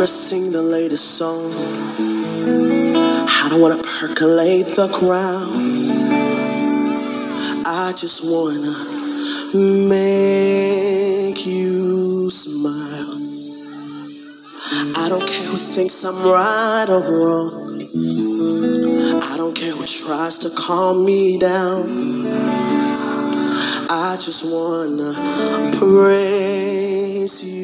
wanna sing the latest song. I don't wanna percolate the crowd. I just wanna make you smile. I don't care who thinks I'm right or wrong. I don't care who tries to calm me down. I just wanna praise you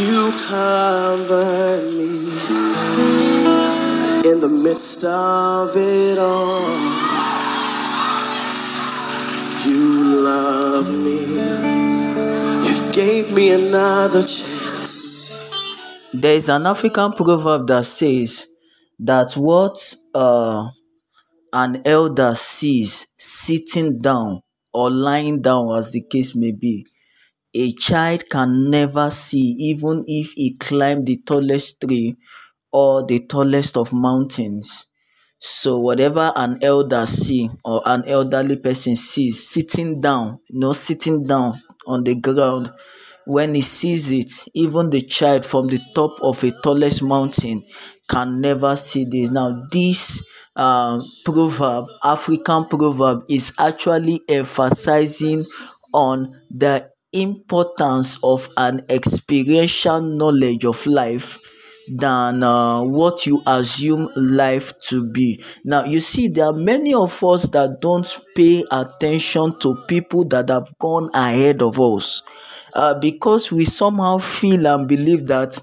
You cover me in the midst of it all. You love me. You gave me another chance. There is an African proverb that says that what uh, an elder sees sitting down or lying down, as the case may be, a child can never see, even if he climbed the tallest tree or the tallest of mountains. So whatever an elder see or an elderly person sees sitting down, you know, sitting down on the ground, when he sees it, even the child from the top of a tallest mountain can never see this. Now, this uh, proverb, African proverb, is actually emphasizing on the importance of an experiential knowledge of life than uh, what you assume life to be. Now, you see, there are many of us that don't pay attention to people that have gone ahead of us. Uh, because we somehow feel and believe that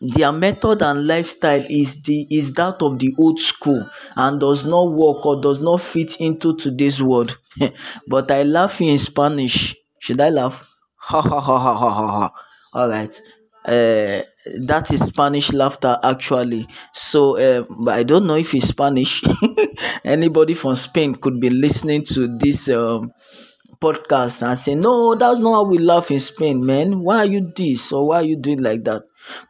their method and lifestyle is the is that of the old school and does not work or does not fit into today's world. But i laugh in spanish should i laugh? Ha ha ha ha ha ha ha. All right uh, that is spanish laughter actually. So uh, but i don't know if it's spanish. Anybody from spain could be listening to this um, podcast and say no that's not how we laugh in spain man. Why are you this or why are you doing like that?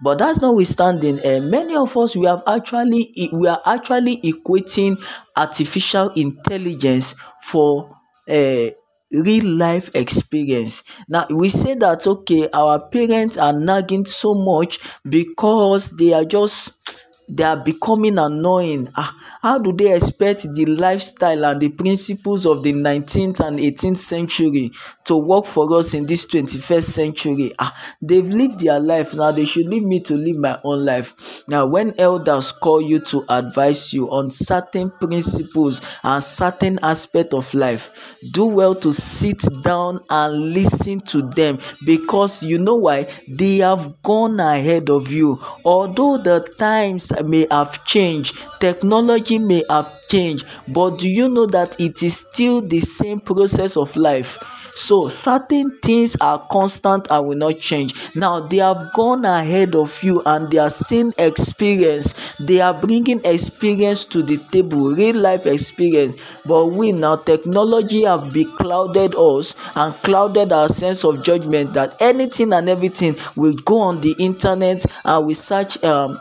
But that's notwithstanding uh, many of us we have actually we are actually equating artificial intelligence for uh, real life experience. Now we say that okay our parents are nagging so much because they are just they are becoming annoying. Ah how do they expect the lifestyle and the principles of the 19th and 18th century to work for us in this 21st century? Ah they've lived their life. Now they should leave me to live my own life. Now when elders call you to advise you on certain principles and certain aspect of life do well to sit down and listen to them because you know why? They have gone ahead of you. Although the times may have changed. Technology may have changed but do you know that it is still the same process of life? So certain things are constant and will not change. Now they have gone ahead of you and they are seeing experience. They are bringing experience to the table real life experience. But we now technology have beclouded us and clouded our sense of judgment that anything and everything will go on the internet and we search um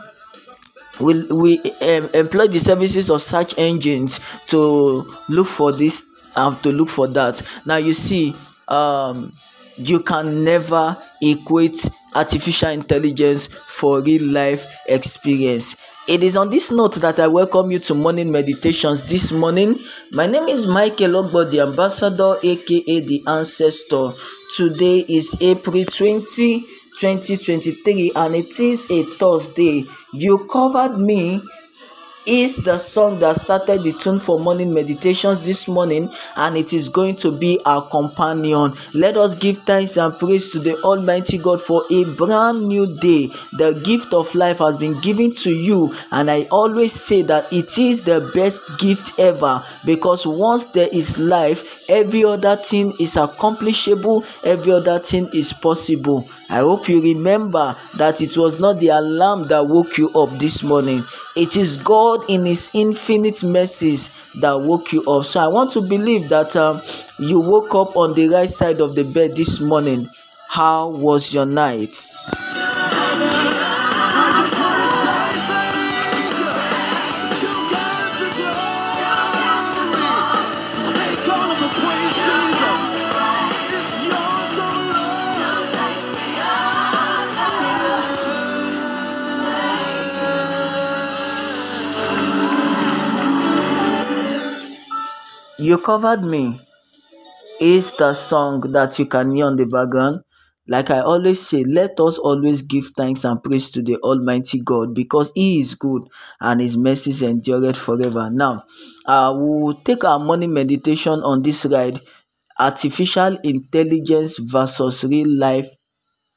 we we um, employ the services of search engines to look for this and um, to look for that now you see um you can never equate artificial intelligence for real life experience it is on this note that I welcome you to morning meditations this morning. My name is Michael Ogbo, the ambassador, aka the ancestor. Today is April 20, 2023, and it is a Thursday. You covered me is the song that started the tune for morning meditations this morning and it is going to be our companion. Let us give thanks and praise to the almighty god for a brand new day. The gift of life has been given to you and i always say that it is the best gift ever because once there is life every other thing is accomplishable every other thing is possible. I hope you remember that it was not the alarm that woke you up this morning. It is God in His infinite mercies that woke you up. So I want to believe that um, you woke up on the right side of the bed this morning. How was your night? You Covered Me is the song that you can hear on the background. Like I always say, let us always give thanks and praise to the Almighty God because He is good and His mercies endure forever. Now, uh, we'll take our morning meditation on this ride artificial intelligence versus real life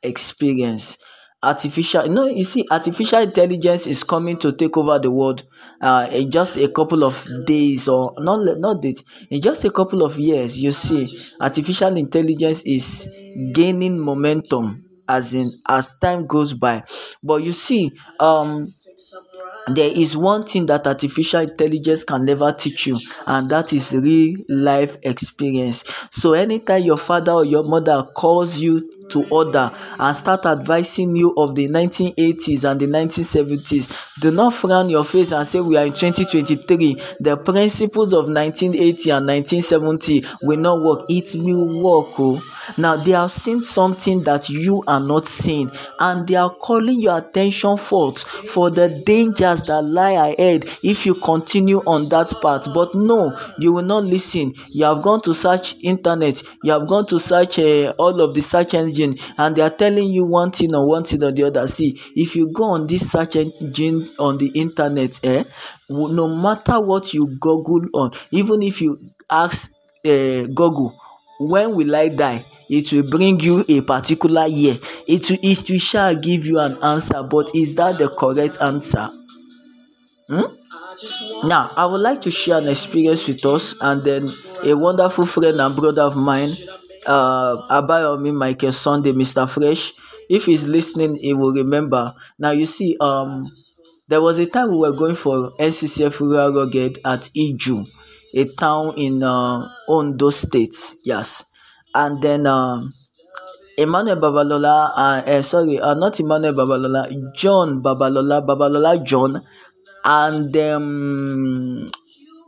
experience artificial know you see artificial intelligence is coming to take over the world uh in just a couple of days or not not days in just a couple of years you see artificial intelligence is gaining momentum as in as time goes by. But you see um there is one thing that artificial intelligence can never teach you and that is real life experience. So anytime your father or your mother calls you to order and start advising you of the 1980s and the 1970s do not frown your face and say we are in 2023 the principles of 1980 and 1970 will not work. It will work oh. Now they have seen something that you are not seeing and they are calling your attention forth for the dangers that lie ahead if you continue on that path. But no you will not listen. You have gone to search internet. You have gone to search uh, all of the search engine and they are telling you one thing or one thing or the other. See if you go on this search engine on the internet eh no matter what you google on even if you ask uh, google when will i die? it will bring you a particular year. It will it will shall give you an answer but is that the correct answer? Hmm? now i would like to share an experience with us and then a wonderful friend and brother of mine uh abayomi michael sunday mr fresh if he's listening he will remember now you see um there was a time we were going for nccf rural rugged at iju a town in uh, ondo state yes and then um, Emmanuel Babalola, uh, uh, sorry, uh, not Emmanuel Babalola, John Babalola, Babalola John, and um,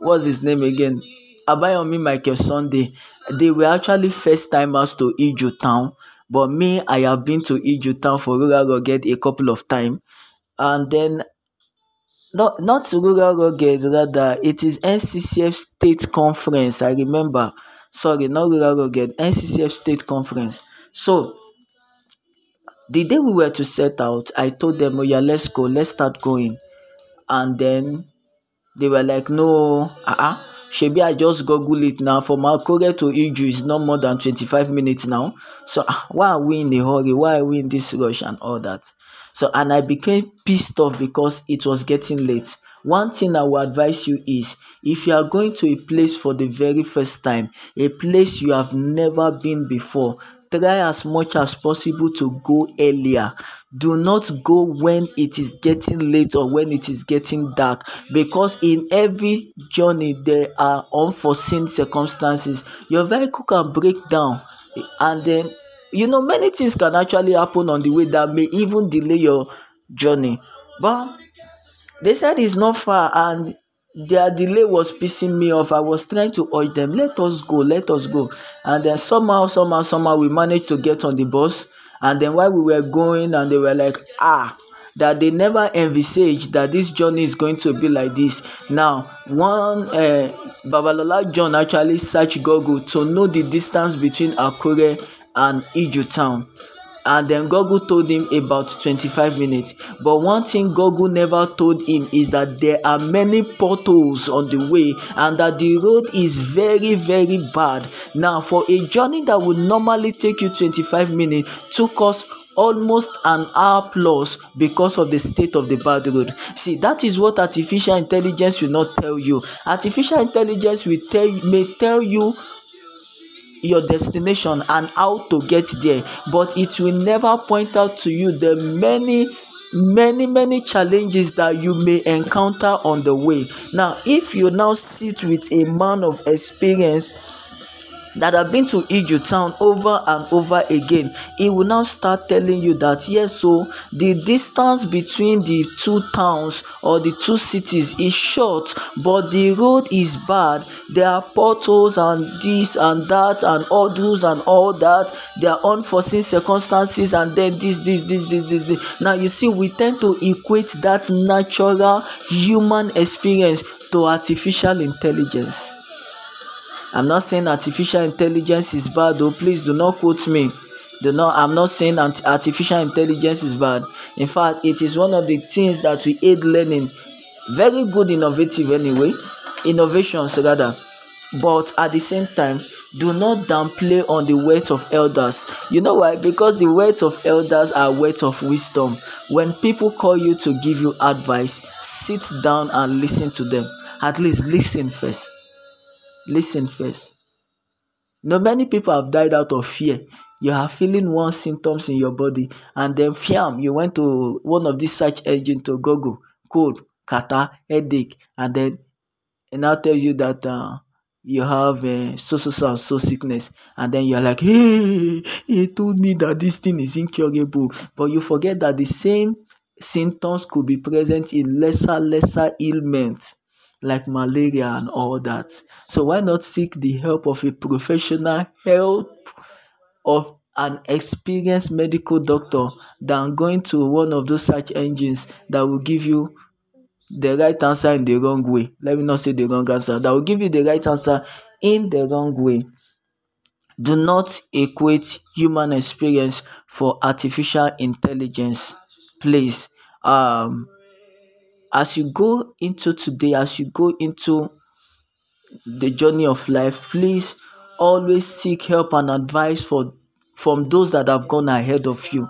what's his name again? Abayomi Michael Sunday. They were actually first timers to Iju town, but me, I have been to Iju town for rural rugged a couple of times, and then not not rural rugged rather it is NCCF state conference. I remember sorry not rural rugged nccf state conference so the day we were to set out i told them oh yeah let's go let's start going and then they were like no uh-uh shebi i just google it now. From akure to iju is not more than twenty-five minutes now. So uh, why are we in a hurry? Why are we in this rush and all that? So and i became pissed off because it was getting late. One thing i will advise you is if you are going to a place for the very first time a place you have never been before try as much as possible to go earlier do not go when it is getting late or when it is getting dark because in every journey there are unforeseen circumstances. Your vehicle can break down and then you know many things can actually happen on the way that may even delay your journey. But they said it's not far and their delay was pissing me off. I was trying to urge them let us go let us go. And then somehow somehow somehow we managed to get on the bus and then while we were going and they were like ah that they never envisaged that this journey is going to be like this. Now one uh, babalola john actually searched google to know the distance between akure and iju town and then Google told him about 25 minutes. But one thing Google never told him is that there are many potholes on the way and that the road is very, very bad. Now, for a journey that would normally take you 25 minutes, took us almost an hour plus because of the state of the bad road see that is what artificial intelligence will not tell you artificial intelligence will tell may tell you your destination and how to get there. But it will never point out to you the many many many challenges that you may encounter on the way. Now if you now sit with a man of experience that have been to Iju town over and over again, he will now start telling you that yes, so the distance between the two towns or the two cities is short, but the road is bad. There are potholes and this and that and odors and all that. There are unforeseen circumstances and then this, this, this, this, this, this. Now you see, we tend to equate that natural human experience to artificial intelligence i'm not saying artificial intelligence is bad though. Please do not quote me. Do not i'm not saying artificial intelligence is bad. In fact it is one of the things that we aid learning. Very good innovative anyway. Innovations rather. But at the same time do not downplay on the words of elders. You know why? Because the words of elders are words of wisdom. When people call you to give you advice sit down and listen to them. At least listen first listen first. No many people have died out of fear. You are feeling one symptoms in your body and then fiam you went to one of these search engine to google cold kata headache and then it now tells you that uh, you have uh, so so so so sickness. And then you're like hey he told me that this thing is incurable. But you forget that the same symptoms could be present in lesser lesser ailments like malaria and all that. So why not seek the help of a professional help of an experienced medical doctor than going to one of those search engines that will give you the right answer in the wrong way? Let me not say the wrong answer. That will give you the right answer in the wrong way. Do not equate human experience for artificial intelligence. Please um as you go into today as you go into the journey of life please always seek help and advice for from those that have gone ahead of you.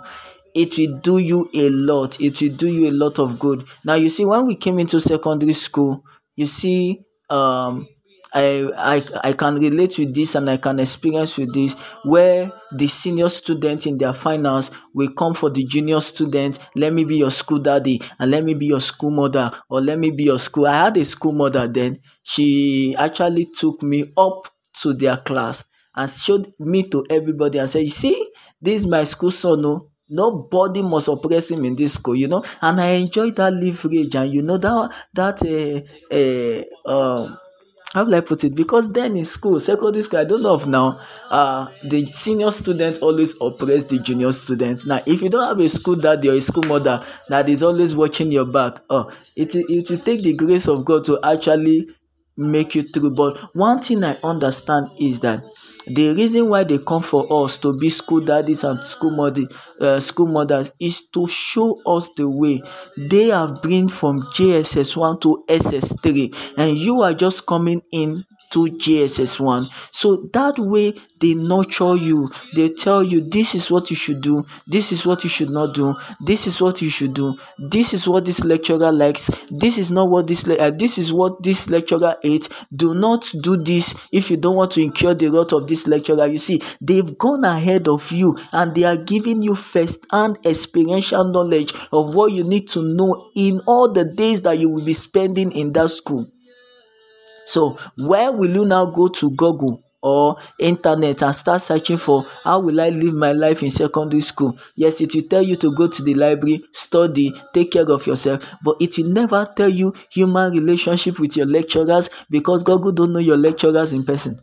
It will do you a lot. It will do you a lot of good. Now you see when we came into secondary school you see um I, I I can relate with this and I can experience with this where the senior students in their finals will come for the junior students. Let me be your school daddy and let me be your school mother or let me be your school. I had a school mother then. She actually took me up to their class and showed me to everybody and said, You see, this is my school son. No, oh nobody must oppress him in this school you know and i enjoyed that leverage and you know that that uh, uh, um how will I put it? Because then in school, secondary school, I don't know of now, uh, the senior students always oppress the junior students. Now, if you don't have a school daddy or a school mother that is always watching your back, oh, it, it will take the grace of God to actually make you through. But one thing I understand is that the reason why they come for us to be school daddies and school mother, uh, school mothers is to show us the way. They have been from jss1 to ss3 and you are just coming in to JSS1. So that way they nurture you. They tell you this is what you should do, this is what you should not do, this is what you should do, this is what this lecturer likes, this is not what this le- uh, this is what this lecturer hates. Do not do this if you don't want to incur the wrath of this lecturer. You see, they've gone ahead of you and they are giving you first-hand experiential knowledge of what you need to know in all the days that you will be spending in that school. So where will you now go to Google or internet and start searching for how will I live my life in secondary school? Yes, it will tell you to go to the library, study, take care of yourself, but it will never tell you human relationship with your lecturers because Google don't know your lecturers in person.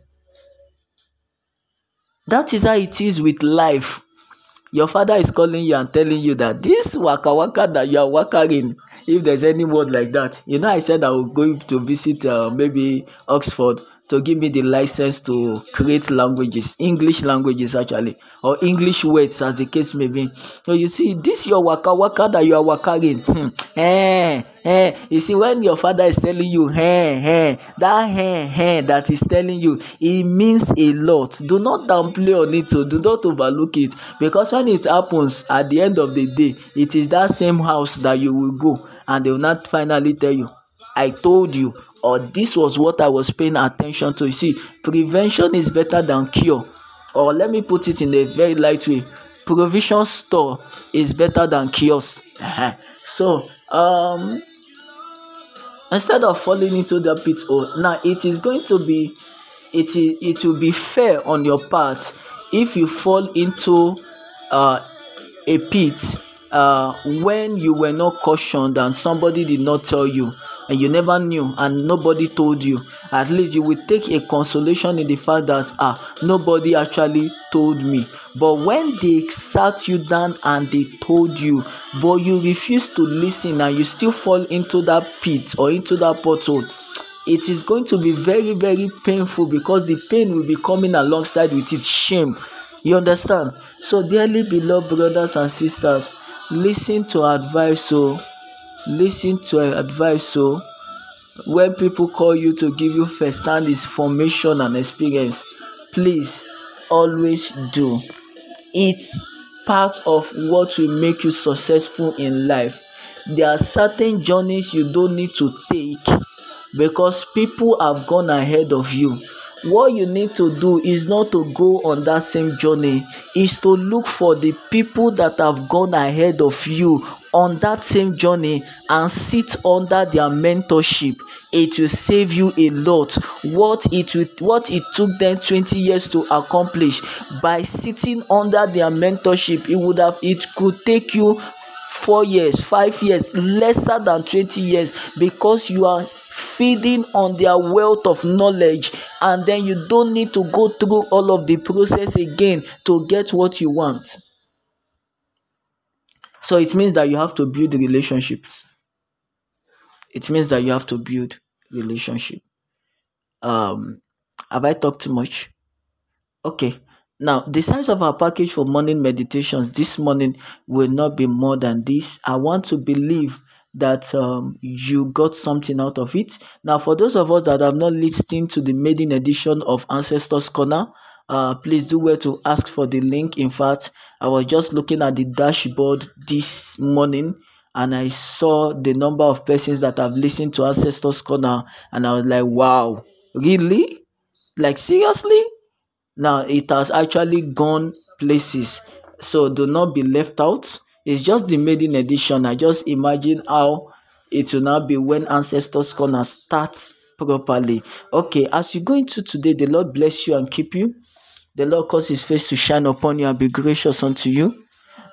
That is how it is with life your father is calling you and telling you that this waka waka that you are wakaing if there's any word like that you know i said i will go to visit uh, maybe oxford to give me the license to create languages, English languages actually, or English words as the case may be. So you see, this your waka waka that you are wakaing. Hmm. Eh, eh. You see, when your father is telling you, eh, eh, that eh, eh, that is telling you, it means a lot. Do not downplay on it, so do not overlook it, because when it happens at the end of the day, it is that same house that you will go, and they will not finally tell you, I told you or this was what I was paying attention to. You see, prevention is better than cure. Or let me put it in a very light way provision store is better than kiosk. so, um, instead of falling into the pit hole, now it is going to be it is it will be fair on your part if you fall into uh, a pit uh, when you were not cautioned and somebody did not tell you and you never knew and nobody told you. At least you will take a consolation in the fact that ah nobody actually told me. But when they sat you down and they told you but you refuse to listen and you still fall into that pit or into that pothole it is going to be very very painful because the pain will be coming alongside with it. Shame. You understand? So dearly beloved brothers and sisters listen to advice so listen to advice so when people call you to give you first hand information and experience please always do. It's part of what will make you successful in life. There are certain journeys you don't need to take because people have gone ahead of you. What you need to do is not to go on that same journey. Is to look for the people that have gone ahead of you on that same journey and sit under their mentorship. It will save you a lot. What it will what it took them 20 years to accomplish by sitting under their mentorship it would have it could take you four years five years lesser than 20 years because you are feeding on their wealth of knowledge and then you don't need to go through all of the process again to get what you want so it means that you have to build relationships. It means that you have to build relationship. Um have i talked too much? Okay. Now the size of our package for morning meditations this morning will not be more than this. I want to believe that um, you got something out of it. Now, for those of us that have not listened to the maiden edition of Ancestors Corner, uh, please do well to ask for the link. In fact, I was just looking at the dashboard this morning and I saw the number of persons that have listened to Ancestors Corner, and I was like, wow, really? Like, seriously? Now, it has actually gone places, so do not be left out it's just the maiden edition. I just imagine how it will now be when Ancestors Corner starts properly. Okay, as you go into today, the Lord bless you and keep you. The Lord cause his face to shine upon you and be gracious unto you.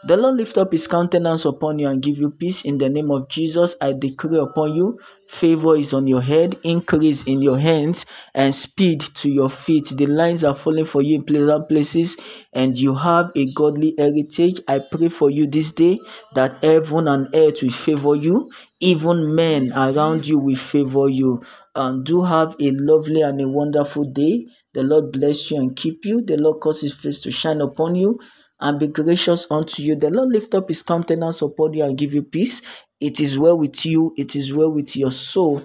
The Lord lift up his countenance upon you and give you peace in the name of Jesus. I decree upon you favor is on your head, increase in your hands, and speed to your feet. The lines are falling for you in pleasant places, and you have a godly heritage. I pray for you this day that heaven and earth will favor you, even men around you will favor you. And do have a lovely and a wonderful day. The Lord bless you and keep you. The Lord cause his face to shine upon you and be gracious unto you. The Lord lift up his countenance upon you and give you peace. It is well with you, it is well with your soul.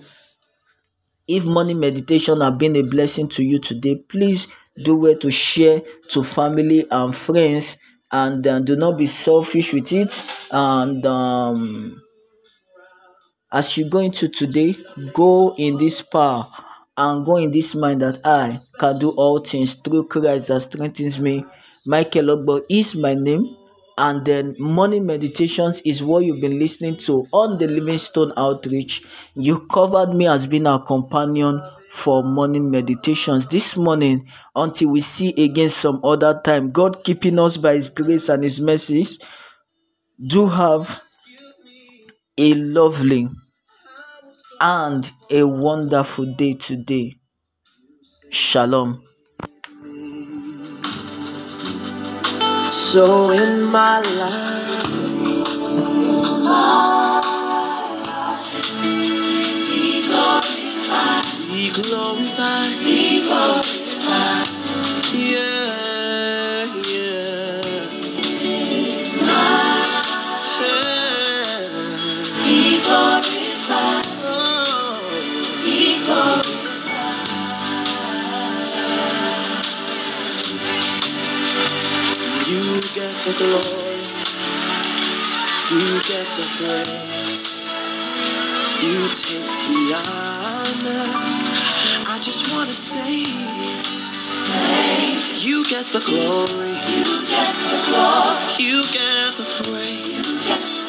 If morning meditation have been a blessing to you today, please do well to share to family and friends and uh, do not be selfish with it. And um, as you go into today, go in this power and go in this mind that I can do all things through Christ that strengthens me Michael Ogbo is my name. And then morning meditations is what you've been listening to on the Livingstone Outreach. You covered me as being our companion for morning meditations this morning until we see again some other time. God keeping us by His grace and His mercies. Do have a lovely and a wonderful day today. Shalom. So in my life, the glory. You get the glory. You get the praise.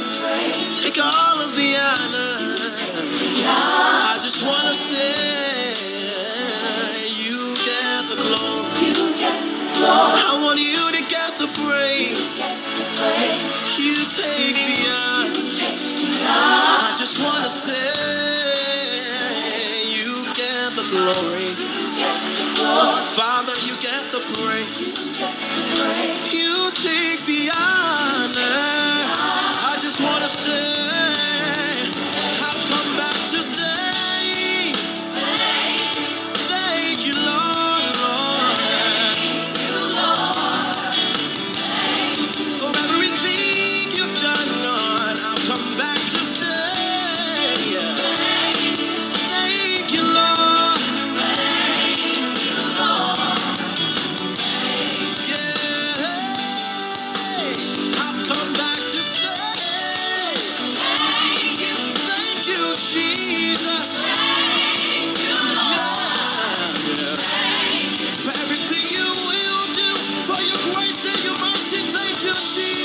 Take all of the honor. I just want to say, you get the glory. I want you to get the praise. You take the. I just want to say, you get the glory. Father, you get the praise. You take the honor. I just want to say,